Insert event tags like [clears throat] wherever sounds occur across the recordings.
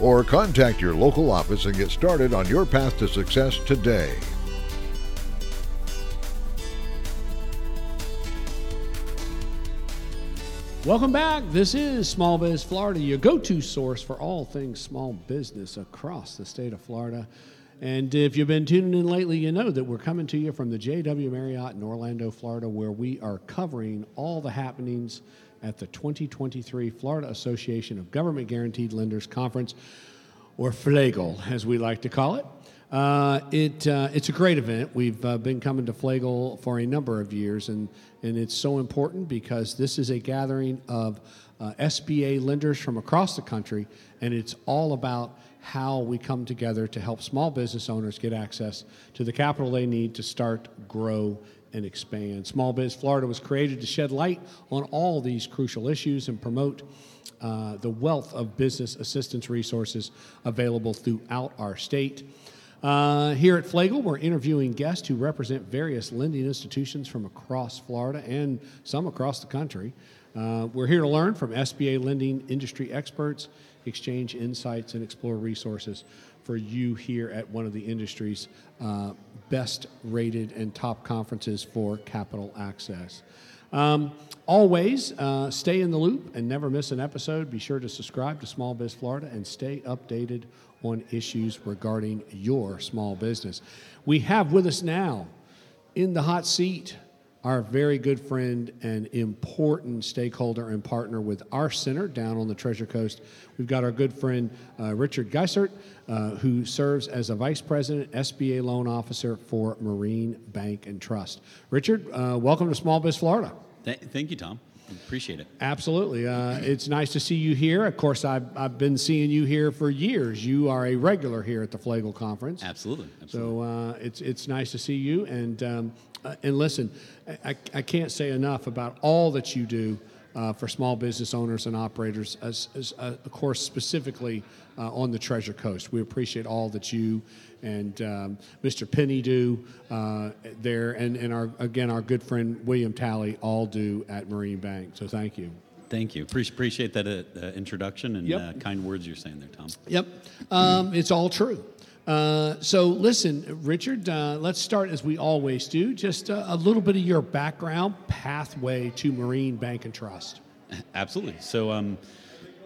or contact your local office and get started on your path to success today. Welcome back. This is Small Biz Florida, your go to source for all things small business across the state of Florida. And if you've been tuning in lately, you know that we're coming to you from the JW Marriott in Orlando, Florida, where we are covering all the happenings at the 2023 Florida Association of Government Guaranteed Lenders Conference, or FLAGGL, as we like to call it. Uh, it uh, it's a great event. We've uh, been coming to FLAGGL for a number of years, and, and it's so important because this is a gathering of uh, SBA lenders from across the country, and it's all about how we come together to help small business owners get access to the capital they need to start, grow, and expand. Small Biz Florida was created to shed light on all these crucial issues and promote uh, the wealth of business assistance resources available throughout our state. Uh, here at FLAGGL, we're interviewing guests who represent various lending institutions from across Florida and some across the country. Uh, we're here to learn from SBA lending industry experts, exchange insights, and explore resources for you here at one of the industry's uh, best rated and top conferences for capital access. Um, always uh, stay in the loop and never miss an episode. Be sure to subscribe to Small Biz Florida and stay updated on issues regarding your small business. We have with us now in the hot seat our very good friend and important stakeholder and partner with our center down on the Treasure Coast. We've got our good friend uh, Richard Giessert, uh, who serves as a vice president, SBA loan officer for Marine Bank and Trust. Richard, uh, welcome to Small Biz Florida. Th- thank you, Tom. Appreciate it. Absolutely. Uh, it's nice to see you here. Of course, I've, I've been seeing you here for years. You are a regular here at the FLAGGL Conference. Absolutely. So uh, it's, it's nice to see you. And, um, uh, and listen, I, I can't say enough about all that you do uh, for small business owners and operators, as, as uh, of course, specifically uh, on the Treasure Coast. We appreciate all that you and um, Mr. Penny do uh, there, and, and our, again, our good friend William Talley all do at Marine Bank. So thank you. Thank you. Appreciate, appreciate that uh, uh, introduction and Yep. uh, kind words you're saying there, Tom. Yep, um, it's all true. Uh, so, listen, Richard, uh, let's start as we always do. Just uh, a little bit of your background, pathway to Marine Bank and Trust. [laughs] Absolutely. So, um,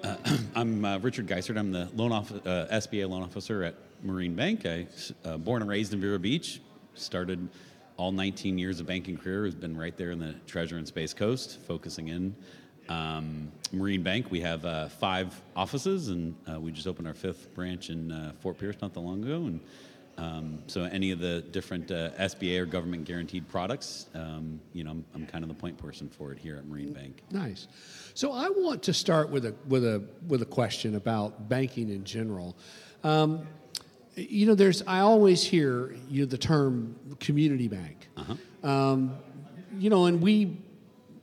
uh, [clears throat] I'm uh, Richard Giessert. I'm the loan off, uh, SBA loan officer at Marine Bank. I born and raised in Vero Beach. Started all 19 years of banking career has been right there in the Treasure and Space Coast, focusing in. Um, Marine Bank, we have uh, five offices, and uh, we just opened our fifth branch in uh, Fort Pierce not that long ago. And um, so, any of the different uh, SBA or government guaranteed products, um, you know, I'm, I'm kind of the point person for it here at Marine Bank. Nice. So, I want to start with a with a with a question about banking in general. Um, you know, there's I always hear you know, the term community bank. Um, you know, and we,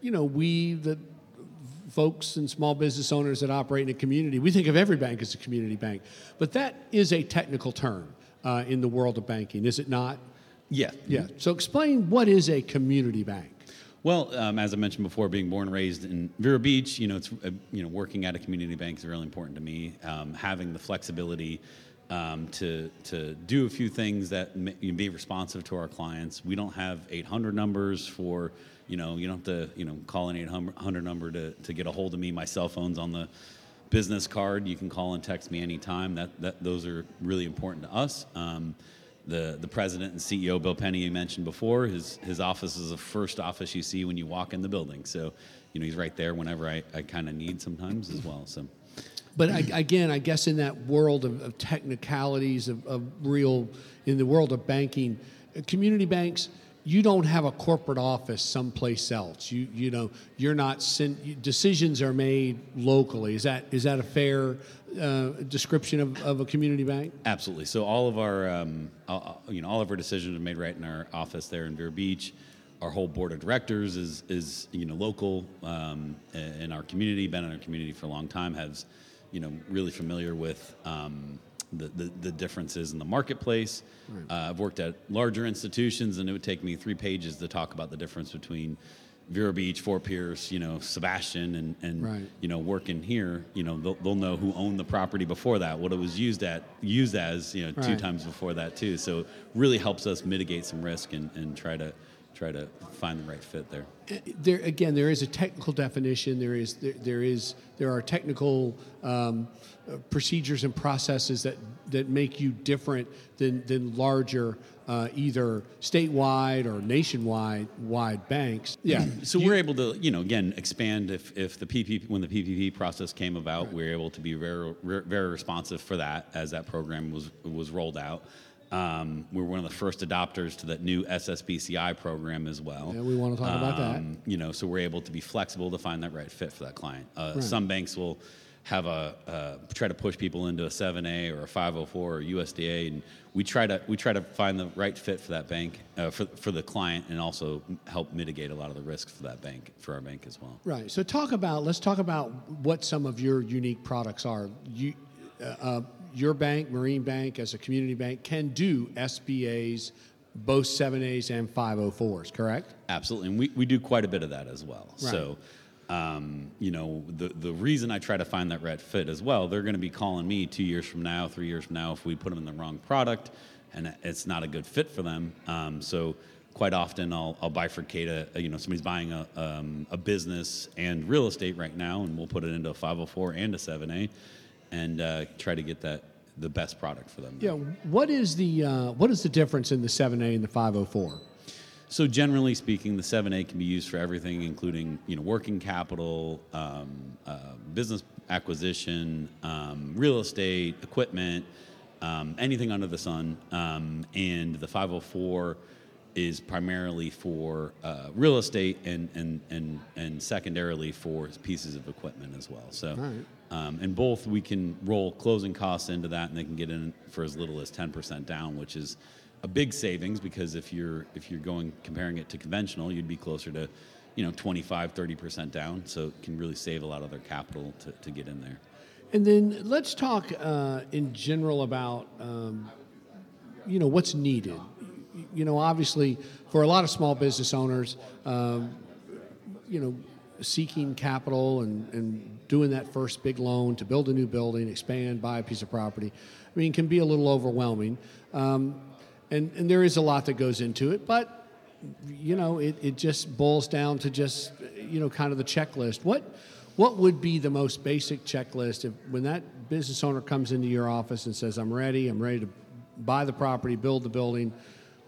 you know, we the folks and small business owners that operate in a community, we think of every bank as a community bank, but that is a technical term uh, in the world of banking, is it not? Yeah. Yeah. So explain what is a community bank. Well, um, as I mentioned before, being born and raised in Vero Beach, you know, it's uh, you know, working at a community bank is really important to me. Um, having the flexibility um, to to do a few things that ma- you know, be responsive to our clients. We don't have 800 numbers for you know you don't have to you know call an 800 number to to get a hold of me. My cell phone's on the business card. You can call and text me anytime. That that those are really important to us. Um, the the president and CEO Bill Penny you mentioned before. His his office is the first office you see when you walk in the building. So, you know, he's right there whenever I, I kind of need sometimes as well. So, But I, again, I guess in that world of, of technicalities of, of real, in the world of banking, uh, community banks, you don't have a corporate office someplace else. You you know you're not sent, decisions are made locally. Is that is that a fair uh, description of, of a community bank? Absolutely. So all of our um, you know all of our decisions are made right in our office there in Vero Beach. Our whole board of directors is is you know local um, in our community, been in our community for a long time, has you know really familiar with. Um, the, the, the, differences in the marketplace. Right. Uh, I've worked at larger institutions, and it would take me three pages to talk about the difference between Vero Beach, Fort Pierce, you know, Sebastian, and, and right. you know, working here, you know, they'll, they'll, know who owned the property before that, what it was used at, used as, you know, right. two times before that too. So really helps us mitigate some risk and, and try to try to find the right fit there. Uh, there again, there is a technical definition. There is there, there is there are technical um, uh, procedures and processes that that make you different than than larger. Uh, either statewide or nationwide wide banks. Yeah. [clears throat] So you, we're able to, you know, again, expand if, if the PPP, when the PPP process came about, right. we were able to be very, very responsive for that as that program was, was rolled out. Um, we were one of the first adopters to that new SSBCI program as well. Yeah, we want to talk um, about that. Um, you know, so we're able to be flexible to find that right fit for that client. Uh, right. Some banks will have a uh, try to push people into a 7A or a 504 or USDA, and we try to we try to find the right fit for that bank uh, for for the client, and also help mitigate a lot of the risks for that bank for our bank as well. Right. So talk about let's talk about what some of your unique products are. You. Uh, uh your bank, Marine Bank, as a community bank, can do SBAs, both 7As and 504s, correct? Absolutely. And we, we do quite a bit of that as well. Right. So, um, you know, the, the reason I try to find that right fit as well, they're going to be calling me two years from now, three years from now, if we put them in the wrong product and it's not a good fit for them. Um, so, quite often I'll, I'll bifurcate a, you know somebody's buying a, um, a business and real estate right now and we'll put it into a 504 and a 7a and uh, try to get that the best product for them. Yeah. What is the uh, what is the difference in the 7A and the 504? So generally speaking, the 7A can be used for everything, including you know working capital, um, uh, business acquisition, um, real estate, equipment, um, anything under the sun. Um, and the 504 is primarily for uh, real estate and, and, and, and secondarily for pieces of equipment as well. So, right. um, and both we can roll closing costs into that, and they can get in for as little as 10% down, which is a big savings because if you're if you're going comparing it to conventional, you'd be closer to you know 25 30% down so it can really save a lot of their capital to, to get in there and then let's talk uh, in general about um, you know what's needed you know, obviously, for a lot of small business owners, um, you know, seeking capital and, and doing that first big loan to build a new building, expand, buy a piece of property, I mean, can be a little overwhelming. Um, and, and there is a lot that goes into it, but, you know, it, it just boils down to just, you know, kind of the checklist. What, what would be the most basic checklist if when that business owner comes into your office and says, I'm ready, I'm ready to buy the property, build the building,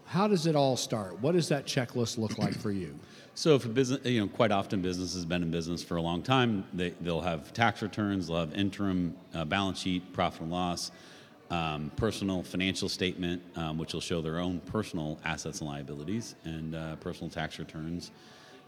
how does it all start? What does that checklist look like for you? [clears throat] So, if a business, you know, quite often business has been in business for a long time. They, they'll have tax returns, they'll have interim uh, balance sheet, profit and loss, um, personal financial statement, um, which will show their own personal assets and liabilities, and uh, personal tax returns,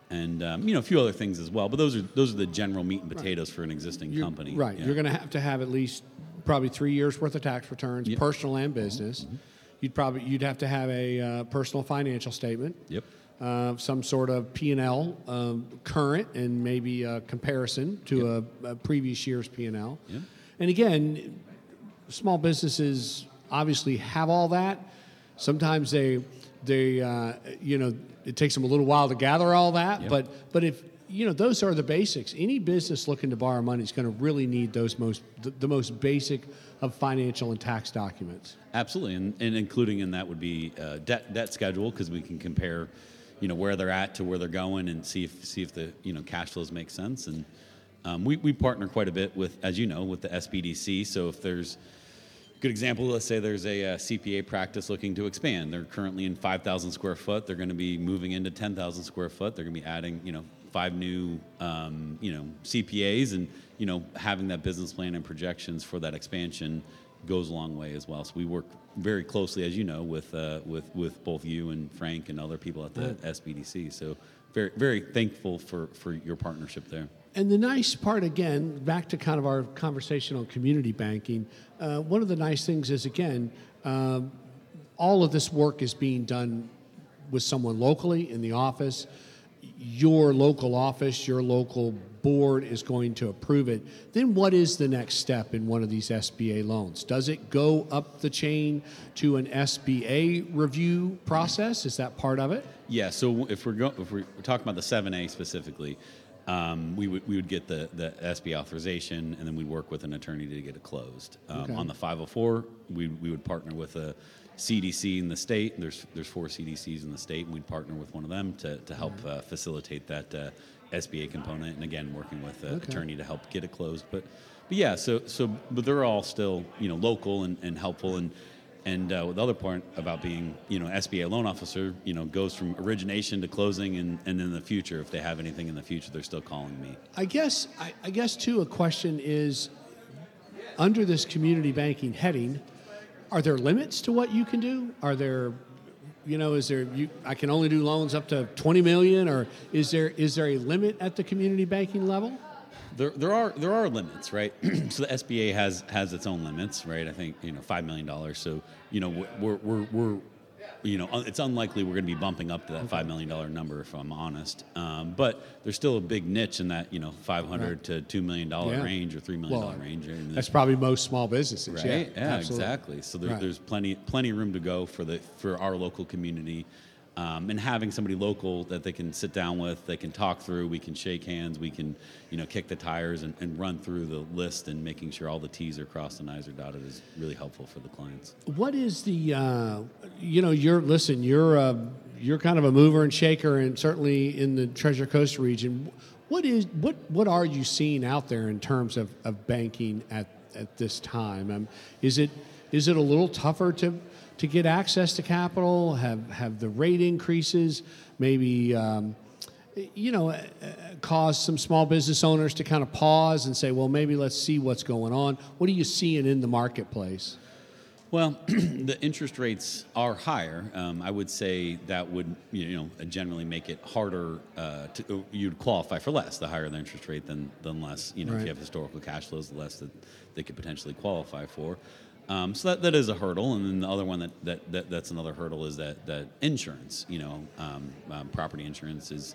and um, you know a few other things as well. But those are those are the general meat and potatoes right. for an existing You're, company. Right. Yeah. You're going to have to have at least probably three years worth of tax returns, yep. personal and business. Mm-hmm you'd probably you'd have to have a uh, personal financial statement. Yep. Uh, some sort of P and L, um, current, and maybe a comparison to yep. a, a, previous year's P and L. Yep. And again, small businesses obviously have all that. Sometimes they they uh, you know it takes them a little while to gather all that, yep. but but if you know those are the basics. Any business looking to borrow money is going to really need those most the, the most basic of financial and tax documents. Absolutely, and, and including in that would be uh, debt debt schedule because we can compare, you know, where they're at to where they're going and see if see if the you know cash flows make sense. And um, we we partner quite a bit with, as you know, with the SBDC. So if there's good example, let's say there's a, a, CPA practice looking to expand. They're currently in 5,000 square foot. They're going to be moving into 10,000 square foot. They're going to be adding, you know, five new, um, you know, CPAs, and you know, having that business plan and projections for that expansion goes a long way as well. So we work very closely, as you know, with uh, with with both you and Frank and other people at the Right. SBDC. So very very thankful for for your partnership there. And the nice part, again, back to kind of our conversation on community banking, uh, one of the nice things is, again, um, all of this work is being done with someone locally in the office. Your local office, your local board is going to approve it. Then what is the next step in one of these SBA loans? Does it go up the chain to an SBA review process? Is that part of it? Yeah. So if we're go, if we're talking about the seven A specifically, um, we would we would get the the SB authorization, and then we'd work with an attorney to get it closed. Um, Okay. On the 504, we we would partner with a CDC in the state. There's there's four CDCs in the state, and we'd partner with one of them to to help uh, facilitate that uh, SBA component. And again, working with an Okay. attorney to help get it closed. But but yeah, so so but they're all still you know local and, and helpful and. And uh, the other part about being, you know, SBA loan officer, you know, goes from origination to closing, and, and in the future, if they have anything in the future, they're still calling me. I guess I, I guess too a question is under this community banking heading, are there limits to what you can do? Are there you know, is there you I can only do loans up to 20 million or is there is there a limit at the community banking level? There, there are there are limits, right? [clears throat] so the SBA has has its own limits, right? I think you know five million dollars. So you know we're we're, we're you know it's unlikely we're going to be bumping up to that five million dollar number if I'm honest. Um, but there's still a big niche in that you know five hundred to two million dollar Yeah. range or three million dollar Well, range. That's probably most small businesses. right? Yeah, Yeah, absolutely. exactly. So there, Right. there's plenty plenty of room to go for the for our local community, um, and having somebody local that they can sit down with, they can talk through, we can shake hands, we can you know kick the tires and, and run through the list and making sure all the T's are crossed and I's are dotted is really helpful for the clients. What is the uh, you know you're listen you're uh, you're kind of a mover and shaker and certainly in the Treasure Coast region. What is what what are you seeing out there in terms of, of banking at at this time? Um, is it is it a little tougher to to get access to capital? Have have the rate increases maybe? Um, you know, uh, uh, cause some small business owners to kind of pause and say, well, maybe let's see what's going on. What are you seeing in the marketplace? Well, [clears throat] the interest rates are higher. Um, I would say that would you know generally make it harder uh, to you'd qualify for less. The higher the interest rate, than than less. You know, if you have historical cash flows, the less that they could potentially qualify for. Um, so that, that is a hurdle, and then the other one that, that, that that's another hurdle is that that insurance. You know, um, um, property insurance is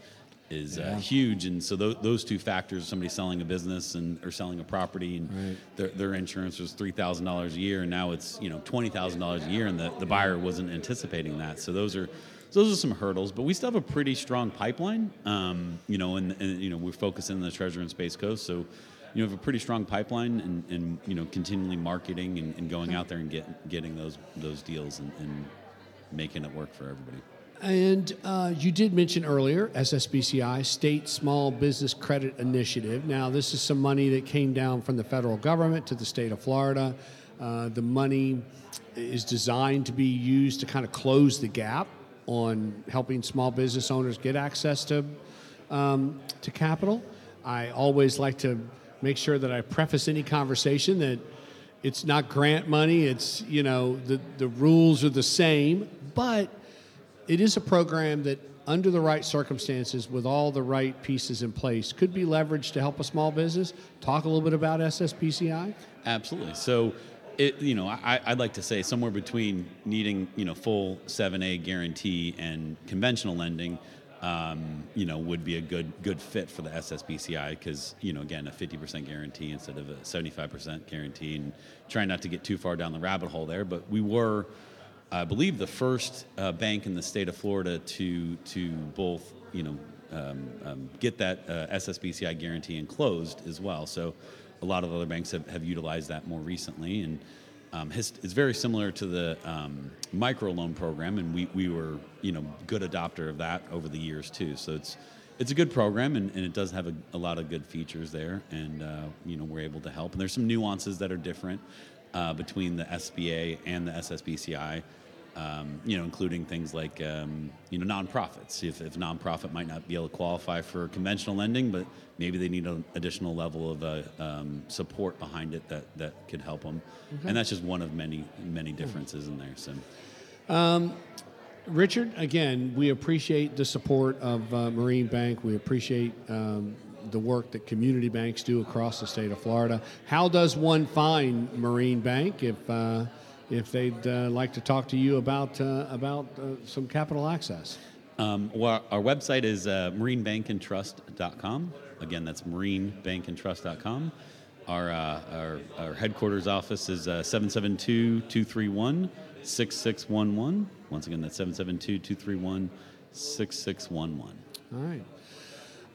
is uh, huge, and so those, those two factors: somebody selling a business and or selling a property, and Right. their, their insurance was three thousand dollars a year, and now it's you know twenty thousand dollars a year, and the, the buyer wasn't anticipating that. So those are those are some hurdles, but we still have a pretty strong pipeline. Um, you know, and, and you know we're focusing on the Treasure and Space Coast, so you have a pretty strong pipeline, and, and you know continually marketing and, and going out there and get, getting those those deals and, and making it work for everybody. And uh, you did mention earlier SSBCI, State Small Business Credit Initiative. Now, this is some money that came down from the federal government to the state of Florida. Uh, the money is designed to be used to kind of close the gap on helping small business owners get access to um, to capital. I always like to make sure that I preface any conversation that it's not grant money. It's you know the the rules are the same, but it is a program that, under the right circumstances, with all the right pieces in place, could be leveraged to help a small business. Talk a little bit about SSBCI. Absolutely. So, it, you know, I, I'd like to say somewhere between needing, you know, full 7A guarantee and conventional lending, um, you know, would be a good good fit for the SSBCI because, you know, again, a 50% guarantee instead of a 75% guarantee, and trying not to get too far down the rabbit hole there. But we were, I believe, the first uh, bank in the state of Florida to to both, you know, um, um, get that uh, SSBCI guarantee and closed as well. So a lot of other banks have, have utilized that more recently, and um, it's very similar to the um, micro loan program, and we, we were you know good adopter of that over the years too. So it's it's a good program, and, and it does have a, a lot of good features there, and uh, you know we're able to help. And there's some nuances that are different uh, between the SBA and the SSBCI. Um, you know, including things like um, you know nonprofits. If, if nonprofit might not be able to qualify for conventional lending, but maybe they need an additional level of uh, um, support behind it that that could help them, and that's just one of many many differences in there. So. Richard, again, we appreciate the support of uh, Marine Bank. We appreciate um, the work that community banks do across the state of Florida. How does one find Marine Bank if uh, if they'd uh, like to talk to you about uh, about uh, some capital access? Um, well, our website is uh, marinebankandtrust.com. Again, that's marinebankandtrust.com. Our, uh, our, our headquarters office is uh, 772 231 6611. Once again, that's 772 231 6611. All right.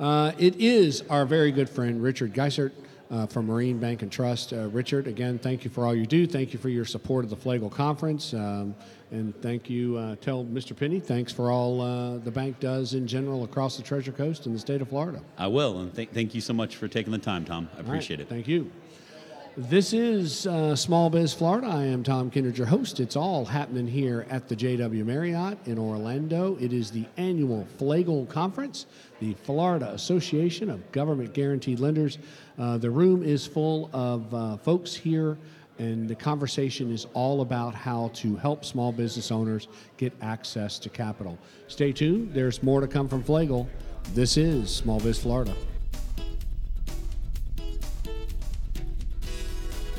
Uh, it is our very good friend Richard Giessert uh, from Marine Bank and Trust. Uh, Richard, again, thank you for all you do. Thank you for your support of the FLAGGL Conference. Um, and thank you, uh, tell Mr. Penny, thanks for all uh, the bank does in general across the Treasure Coast and the state of Florida. I will, and th- thank you so much for taking the time, Tom. I All right, appreciate it. Thank you. This is uh, Small Biz Florida. I am Tom Kindred, your host. It's all happening here at the JW Marriott in Orlando. It is the annual FLAGGL Conference, the Florida Association of Government Guaranteed Lenders. Uh, the room is full of uh, folks here, and the conversation is all about how to help small business owners get access to capital. Stay tuned. There's more to come from FLAGGL. This is Small Biz Florida.